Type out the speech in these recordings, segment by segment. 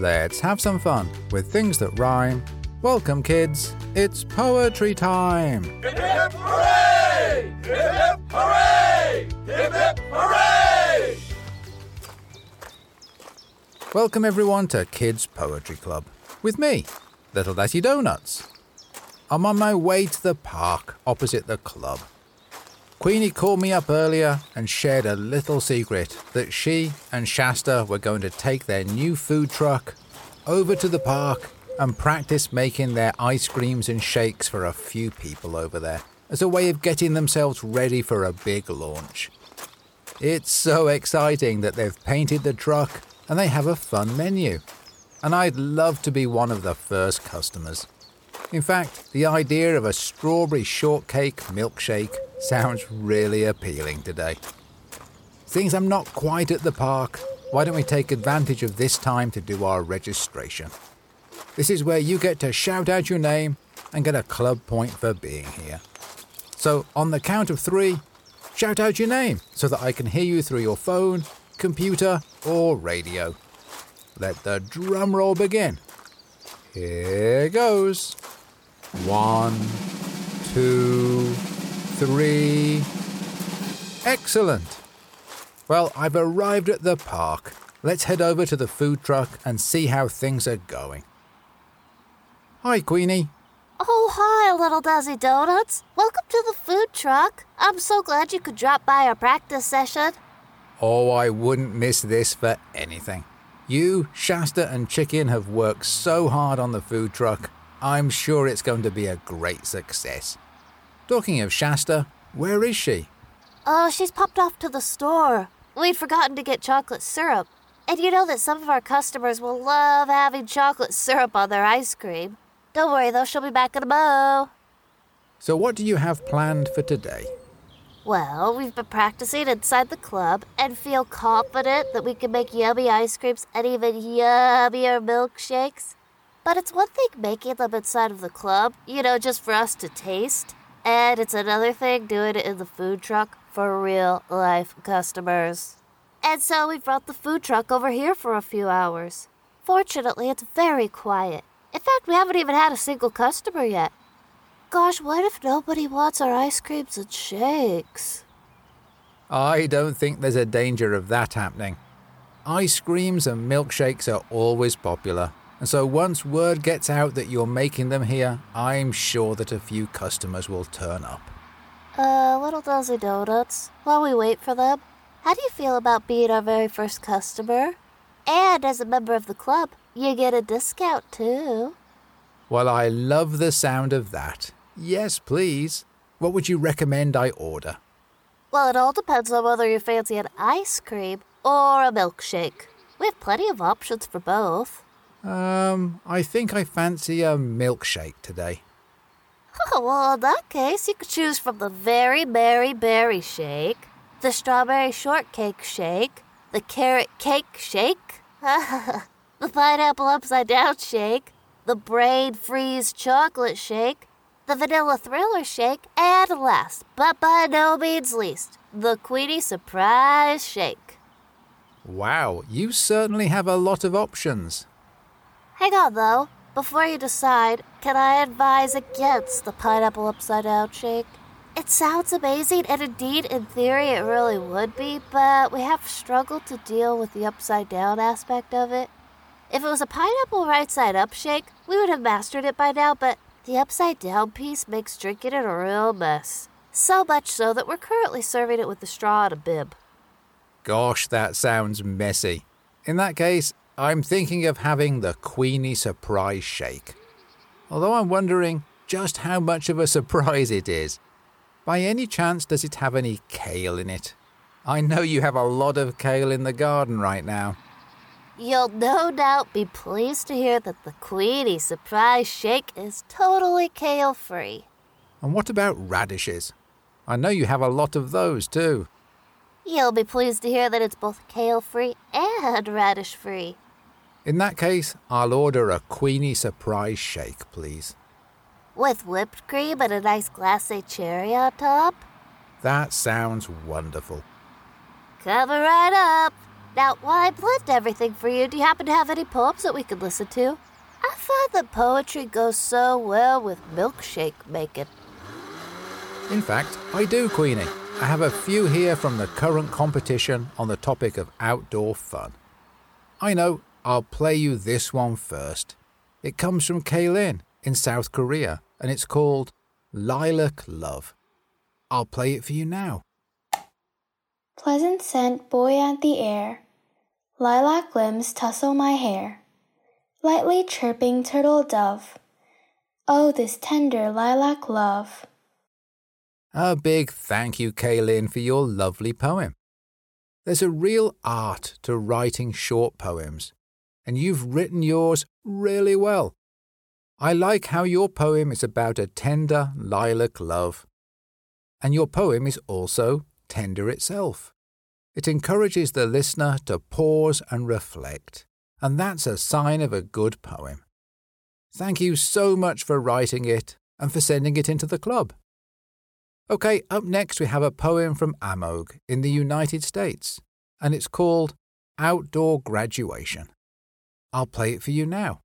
Let's have some fun with things that rhyme. Welcome, kids. It's poetry time. Hip hip hooray! Hip hip hooray! Hip hip hooray! Welcome, everyone, to Kids Poetry Club with me, Little Dazzy Donuts. I'm on my way to the park opposite the club. Queenie called me up earlier and shared a little secret that she and Shasta were going to take their new food truck over to the park and practice making their ice creams and shakes for a few people over there as a way of getting themselves ready for a big launch. It's so exciting that they've painted the truck and they have a fun menu. And I'd love to be one of the first customers. In fact, the idea of a strawberry shortcake milkshake sounds really appealing today. Things I'm not quite at the park, why don't we take advantage of this time to do our registration? This is where you get to shout out your name and get a club point for being here. So, on the count of three, shout out your name so that I can hear you through your phone, computer, or radio. Let the drum roll begin. Here goes. One, two, three. Excellent. Well, I've arrived at the park. Let's head over to the food truck and see how things are going. Hi, Queenie. Oh, hi, little Dazzy Donuts. Welcome to the food truck. I'm so glad you could drop by our practice session. Oh, I wouldn't miss this for anything. You, Shasta, and Chicken have worked so hard on the food truck. I'm sure it's going to be a great success. Talking of Shasta, where is she? Oh, she's popped off to the store. We'd forgotten to get chocolate syrup. And you know that some of our customers will love having chocolate syrup on their ice cream. Don't worry, though, she'll be back in a mo. So, what do you have planned for today? Well, we've been practicing inside the club and feel confident that we can make yummy ice creams and even yummier milkshakes. But it's one thing making them inside of the club, you know, just for us to taste. And it's another thing doing it in the food truck for real life customers. And so we brought the food truck over here for a few hours. Fortunately, it's very quiet. In fact, we haven't even had a single customer yet. Gosh, what if nobody wants our ice creams and shakes? I don't think there's a danger of that happening. Ice creams and milkshakes are always popular, and so once word gets out that you're making them here, I'm sure that a few customers will turn up. Uh, little Dazzy Donuts, while we wait for them, how do you feel about being our very first customer? And as a member of the club, you get a discount too. Well, I love the sound of that. Yes, please. What would you recommend I order? Well, it all depends on whether you fancy an ice cream or a milkshake. We have plenty of options for both. Um, I think I fancy a milkshake today. Oh, well, in that case, you could choose from the Very berry Berry Shake, the Strawberry Shortcake Shake, the Carrot Cake Shake, the Pineapple Upside Down Shake, the Brain Freeze Chocolate Shake, the Vanilla Thriller Shake, and last, but by no means least, the Queenie Surprise Shake. Wow, you certainly have a lot of options. Hang on, though. Before you decide, can I advise against the pineapple upside down shake? It sounds amazing, and indeed, in theory, it really would be, but we have struggled to deal with the upside down aspect of it. If it was a pineapple right side up shake, we would have mastered it by now, but the upside down piece makes drinking it a real mess. So much so that we're currently serving it with the straw and a bib. Gosh, that sounds messy. In that case, I'm thinking of having the Queenie Surprise Shake. Although I'm wondering just how much of a surprise it is. By any chance, does it have any kale in it? I know you have a lot of kale in the garden right now. You'll no doubt be pleased to hear that the Queenie Surprise Shake is totally kale free. And what about radishes? I know you have a lot of those too. You'll be pleased to hear that it's both kale free and radish free. In that case, I'll order a Queenie Surprise Shake, please. With whipped cream and a nice glacé cherry on top? That sounds wonderful. Cover right up. Now, while I planned everything for you, do you happen to have any poems that we could listen to? I find that poetry goes so well with milkshake making. In fact, I do, Queenie. I have a few here from the current competition on the topic of outdoor fun. I know, I'll play you this one first. It comes from Kaylin in South Korea and it's called Lilac Love. I'll play it for you now. Pleasant scent buoyant the air, lilac limbs tussle my hair, lightly chirping turtle dove. Oh, this tender lilac love. A big thank you, Kaylin, for your lovely poem. There's a real art to writing short poems, and you've written yours really well. I like how your poem is about a tender lilac love. And your poem is also tender itself. It encourages the listener to pause and reflect, and that's a sign of a good poem. Thank you so much for writing it and for sending it into the club. Okay, up next we have a poem from Amog in the United States, and it's called Outdoor Graduation. I'll play it for you now.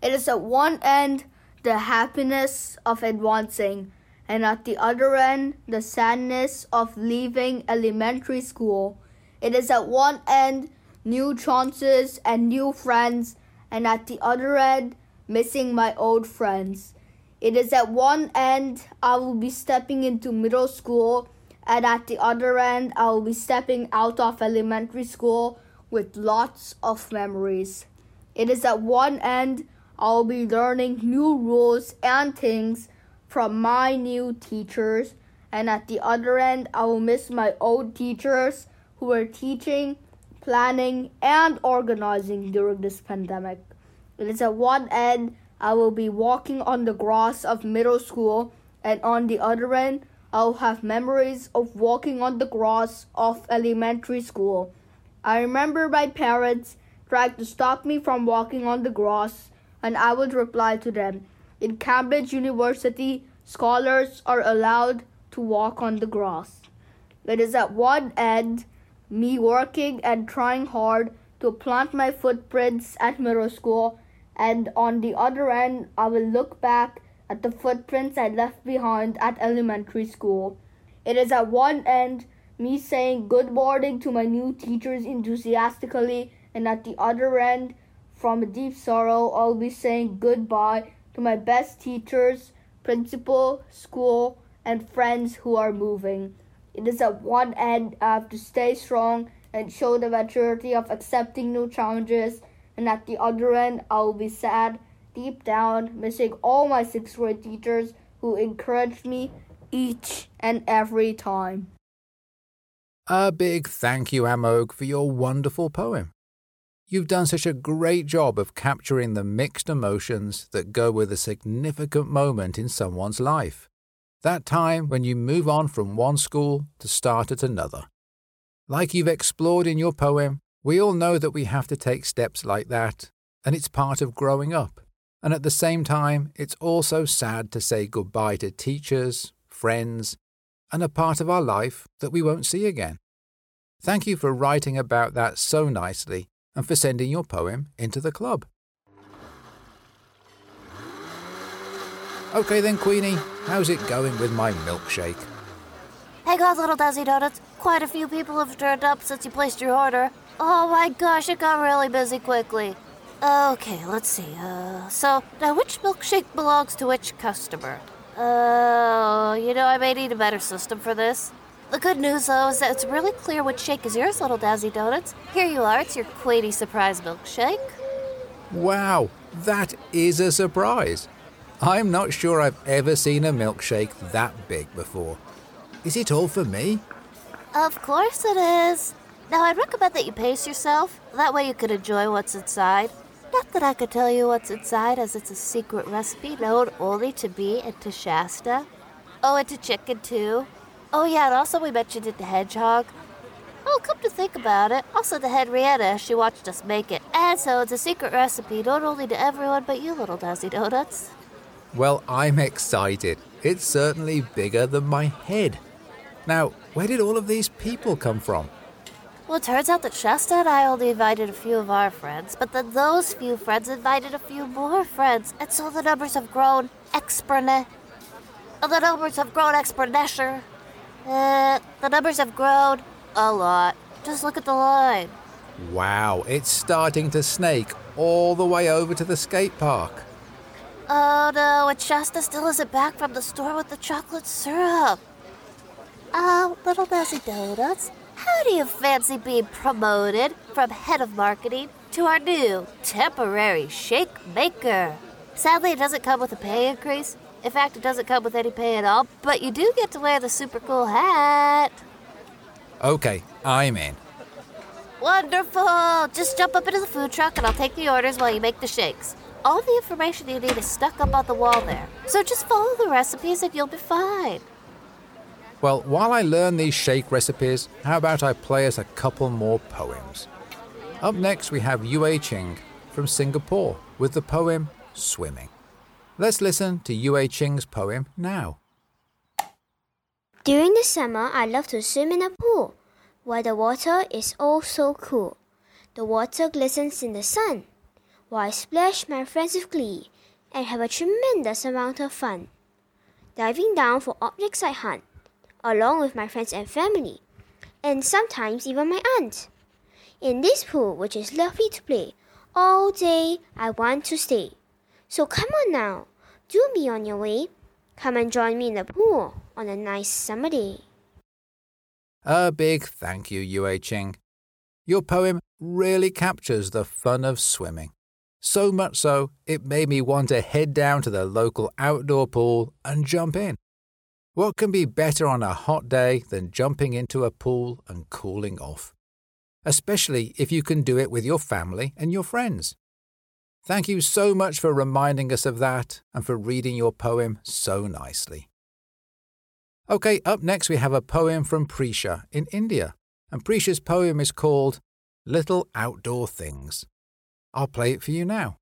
It is at one end the happiness of advancing, and at the other end the sadness of leaving elementary school. It is at one end new chances and new friends, and at the other end missing my old friends. It is at one end I will be stepping into middle school, and at the other end I will be stepping out of elementary school with lots of memories. It is at one end I'll be learning new rules and things from my new teachers, and at the other end, I will miss my old teachers who were teaching, planning, and organizing during this pandemic. It is at one end, I will be walking on the grass of middle school, and on the other end, I'll have memories of walking on the grass of elementary school. I remember my parents tried to stop me from walking on the grass and I would reply to them. In Cambridge University, scholars are allowed to walk on the grass. It is at one end me working and trying hard to plant my footprints at middle school, and on the other end, I will look back at the footprints I left behind at elementary school. It is at one end me saying good morning to my new teachers enthusiastically, and at the other end, from a deep sorrow, I'll be saying goodbye to my best teachers, principal, school, and friends who are moving. It is at one end I have to stay strong and show the maturity of accepting new challenges, and at the other end I will be sad, deep down, missing all my sixth grade teachers who encouraged me each and every time. A big thank you, Amog, for your wonderful poem. You've done such a great job of capturing the mixed emotions that go with a significant moment in someone's life. That time when you move on from one school to start at another. Like you've explored in your poem, we all know that we have to take steps like that, and it's part of growing up. And at the same time, it's also sad to say goodbye to teachers, friends, and a part of our life that we won't see again. Thank you for writing about that so nicely and for sending your poem into the club. Okay then, Queenie, how's it going with my milkshake? Hey guys, little Dazzy Donuts. Quite a few people have turned up since you placed your order. Oh my gosh, it got really busy quickly. Okay, let's see. Uh, so, now which milkshake belongs to which customer? Uh, you know, I may need a better system for this. The good news, though, is that it's really clear which shake is yours, little Dazzy Donuts. Here you are, it's your Queenie surprise milkshake. Wow, that is a surprise. I'm not sure I've ever seen a milkshake that big before. Is it all for me? Of course it is. Now, I'd recommend that you pace yourself. That way you can enjoy what's inside. Not that I could tell you what's inside, as it's a secret recipe known only to me and to Shasta. Oh, and to chicken, too. Oh, yeah, and also we mentioned it the hedgehog. Oh, come to think about it, also to Henrietta, she watched us make it. And so it's a secret recipe, not only to everyone but you, little Dazzy Donuts. Well, I'm excited. It's certainly bigger than my head. Now, where did all of these people come from? Well, it turns out that Shasta and I only invited a few of our friends, but then those few friends invited a few more friends, and so the numbers have grown exponent. The numbers have grown exponential. Uh, the numbers have grown a lot. Just look at the line. Wow, it's starting to snake all the way over to the skate park. Oh no, and Shasta still isn't back from the store with the chocolate syrup. Oh, little Dazzy Donuts, how do you fancy being promoted from head of marketing to our new temporary shake maker? Sadly, it doesn't come with a pay increase. In fact, it doesn't come with any pay at all, but you do get to wear the super cool hat. Okay, I'm in. Wonderful! Just jump up into the food truck and I'll take the orders while you make the shakes. All the information you need is stuck up on the wall there. So just follow the recipes and you'll be fine. Well, while I learn these shake recipes, how about I play us a couple more poems? Up next, we have Yue Ching from Singapore with the poem Swimming. Let's listen to Yue Ching's poem now. During the summer, I love to swim in a pool where the water is oh so cool. The water glistens in the sun, while I splash my friends with glee and have a tremendous amount of fun. Diving down for objects I hunt, along with my friends and family, and sometimes even my aunt. In this pool, which is lovely to play, all day I want to stay. So come on now, do be on your way. Come and join me in the pool on a nice summer day. A big thank you, Yue Ching. Your poem really captures the fun of swimming. So much so, it made me want to head down to the local outdoor pool and jump in. What can be better on a hot day than jumping into a pool and cooling off? Especially if you can do it with your family and your friends. Thank you so much for reminding us of that and for reading your poem so nicely. Okay, up next we have a poem from Prisha in India, and Prisha's poem is called Little Outdoor Things. I'll play it for you now.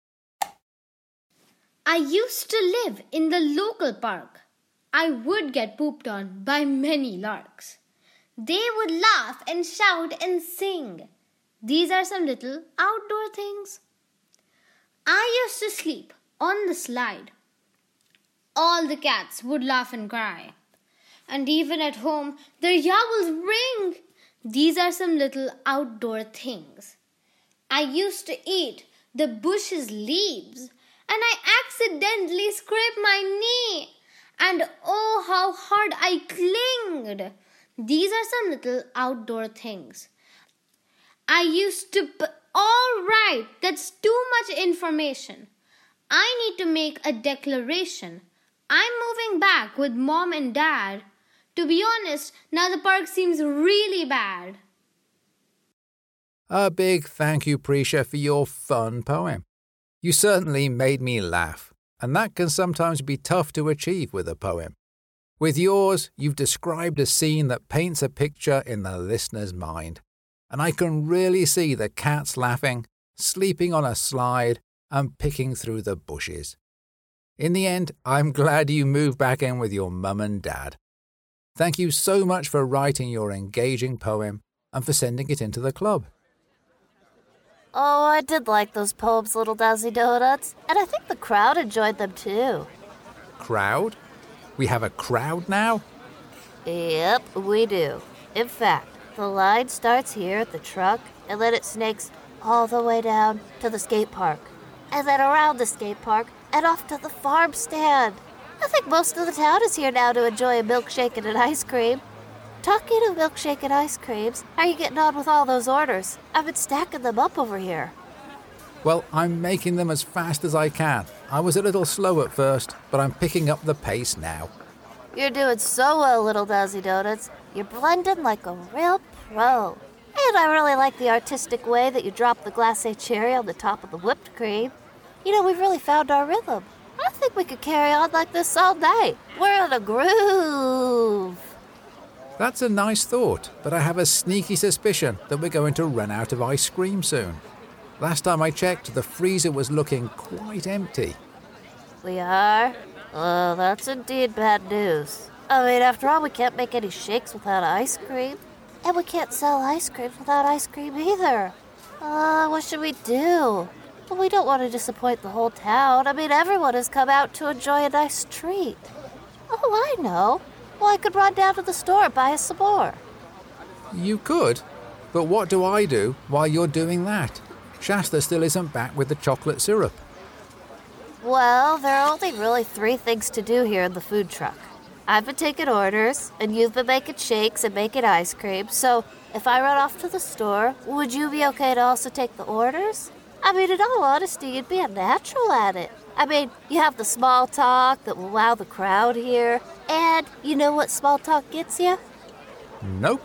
I used to live in the local park. I would get pooped on by many larks. They would laugh and shout and sing. These are some little outdoor things. I used to sleep on the slide. All the cats would laugh and cry. And even at home, their yowls ring. These are some little outdoor things. I used to eat the bush's leaves, and I accidentally scraped my knee. And oh, how hard I clinged. These are some little outdoor things. I used to. P- all right, that's too much information. I need to make a declaration. I'm moving back with mom and dad. To be honest, now the park seems really bad. A big thank you, Prisha, for your fun poem. You certainly made me laugh, and that can sometimes be tough to achieve with a poem. With yours, you've described a scene that paints a picture in the listener's mind, and I can really see the cats laughing, sleeping on a slide, and picking through the bushes. In the end, I'm glad you moved back in with your mum and dad. Thank you so much for writing your engaging poem and for sending it into the club. Oh, I did like those poems, Little Dazzy Donuts, and I think the crowd enjoyed them too. Crowd? We have a crowd now? Yep, we do. In fact, the line starts here at the truck and then it snakes all the way down to the skate park, and then around the skate park and off to the farm stand. I think most of the town is here now to enjoy a milkshake and an ice cream. Talking of milkshake and ice creams, how are you getting on with all those orders? I've been stacking them up over here. Well, I'm making them as fast as I can. I was a little slow at first, but I'm picking up the pace now. You're doing so well, little Dazzy Donuts. You're blending like a real pro. And I really like the artistic way that you drop the glacé cherry on the top of the whipped cream. You know, we've really found our rhythm. I think we could carry on like this all day. We're in a groove. That's a nice thought, but I have a sneaky suspicion that we're going to run out of ice cream soon. Last time I checked, the freezer was looking quite empty. We are? Oh, that's indeed bad news. I mean, after all, we can't make any shakes without ice cream. And we can't sell ice cream without ice cream either. Uh, what should we do? Well, we don't want to disappoint the whole town. I mean, everyone has come out to enjoy a nice treat. Oh, I know. Well, I could run down to the store and buy a some. You could, but what do I do while you're doing that? Shasta still isn't back with the chocolate syrup. Well, there are only really three things to do here in the food truck. I've been taking orders, and you've been making shakes and making ice cream, so if I run off to the store, would you be okay to also take the orders? I mean, in all honesty, you'd be a natural at it. I mean, you have the small talk that will wow the crowd here, and you know what small talk gets you? Nope.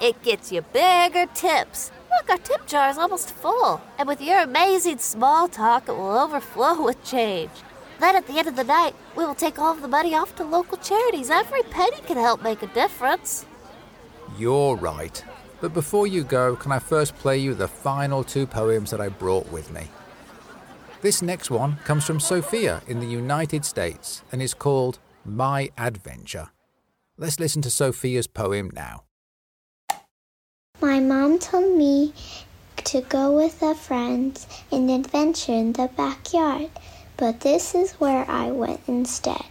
It gets you bigger tips. Look, our tip jar is almost full, and with your amazing small talk, it will overflow with change. Then at the end of the night, we will take all of the money off to local charities. Every penny can help make a difference. You're right. But before you go, can I first play you the final two poems that I brought with me? This next one comes from Sophia in the United States and is called My Adventure. Let's listen to Sophia's poem now. My mom told me to go with a friend in adventure in the backyard, but this is where I went instead.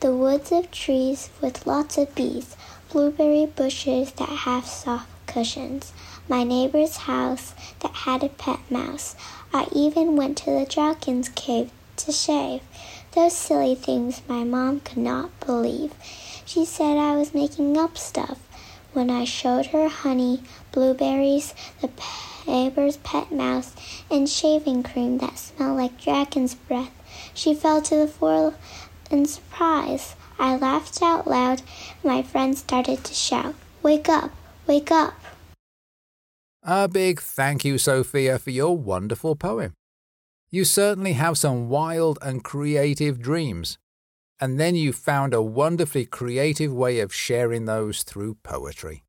The woods of trees with lots of bees, blueberry bushes that have soft cushions, my neighbor's house that had a pet mouse. I even went to the dragon's cave to shave. Those silly things my mom could not believe. She said I was making up stuff. When I showed her honey, blueberries, the neighbor's pet mouse, and shaving cream that smelled like dragon's breath, she fell to the floor in surprise. I laughed out loud. My friends started to shout, Wake up! Wake up! A big thank you, Sophia, for your wonderful poem. You certainly have some wild and creative dreams. And then you found a wonderfully creative way of sharing those through poetry.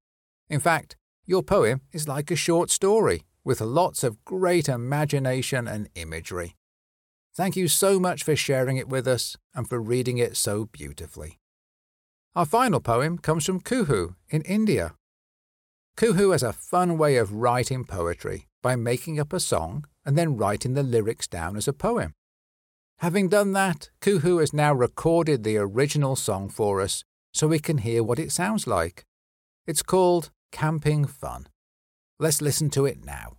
In fact, your poem is like a short story with lots of great imagination and imagery. Thank you so much for sharing it with us and for reading it so beautifully. Our final poem comes from Kuhu in India. Kuhu has a fun way of writing poetry by making up a song and then writing the lyrics down as a poem. Having done that, Kuhu has now recorded the original song for us so we can hear what it sounds like. It's called Camping Fun. Let's listen to it now.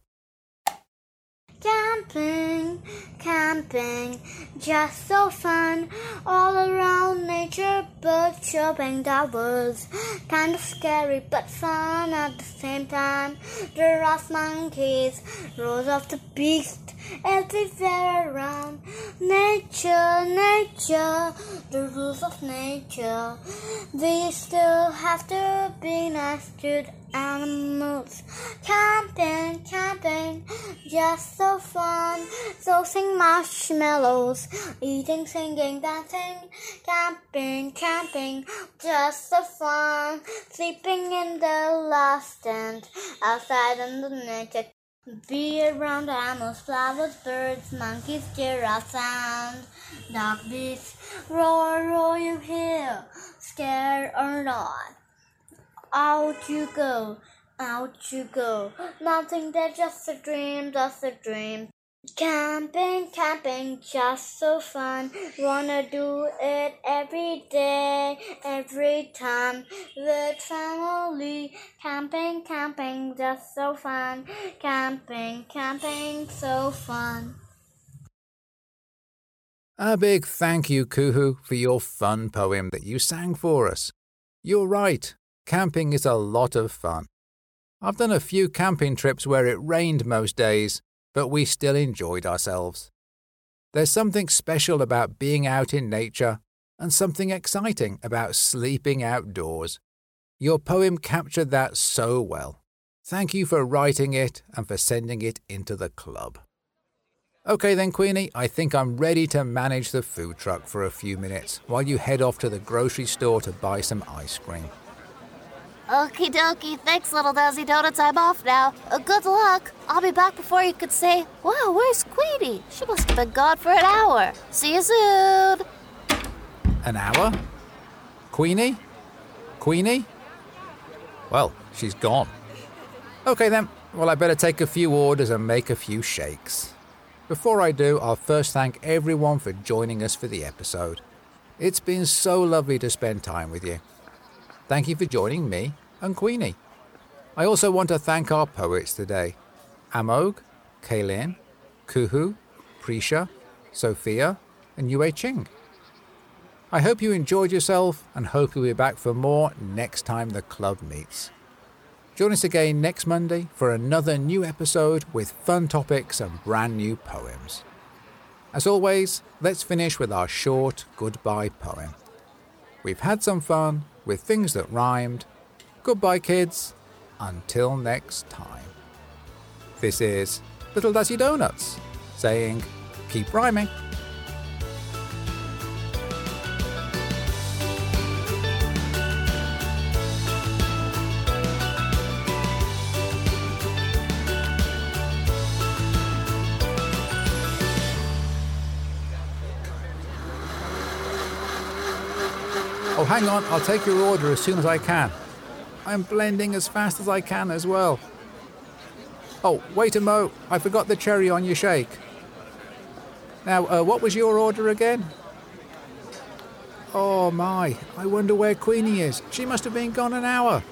Camping, camping, just so fun. All around nature, birds chirping, that was kind of scary but fun at the same time. There are monkeys, rows of the beast, everywhere around. Nature, nature, the rules of nature. We still have to be nice to the animals. Camping, camping, just so fun. Toasting marshmallows, eating, singing, dancing. Camping, camping, just so fun. Sleeping in the last tent, outside in the nature. Be around animals, flowers, birds, monkeys, giraffes, and dog beasts. Roar, roar, you hear, scared or not. Out you go, out you go. Nothing there, just a dream, just a dream. Camping, camping, just so fun. Wanna do it every day, every time. With family, camping, camping, just so fun. Camping, camping, so fun. A big thank you, Kuhu, for your fun poem that you sang for us. You're right, camping is a lot of fun. I've done a few camping trips where it rained most days, but we still enjoyed ourselves. There's something special about being out in nature and something exciting about sleeping outdoors. Your poem captured that so well. Thank you for writing it and for sending it into the club. Okay, then, Queenie, I think I'm ready to manage the food truck for a few minutes while you head off to the grocery store to buy some ice cream. Okie dokie, thanks, little Dazzy Donuts. I'm off now. Uh, good luck. I'll be back before you could say, Wow, where's Queenie? She must have been gone for an hour. See you soon. An hour? Queenie? Queenie? Well, she's gone. Okay then, well, I better take a few orders and make a few shakes. Before I do, I'll first thank everyone for joining us for the episode. It's been so lovely to spend time with you. Thank you for joining me and Queenie. I also want to thank our poets today Amog, Kaylin, Kuhu, Prisha, Sophia, and Yue Ching. I hope you enjoyed yourself and hope you'll be back for more next time the club meets. Join us again next Monday for another new episode with fun topics and brand new poems. As always, let's finish with our short goodbye poem. We've had some fun with things that rhymed. Goodbye, kids. Until next time. This is Little Dazzy Donuts saying, keep rhyming. Hang on, I'll take your order as soon as I can. I'm blending as fast as I can as well. Oh, wait a mo, I forgot the cherry on your shake. Now, uh, what was your order again? Oh my, I wonder where Queenie is. She must have been gone an hour.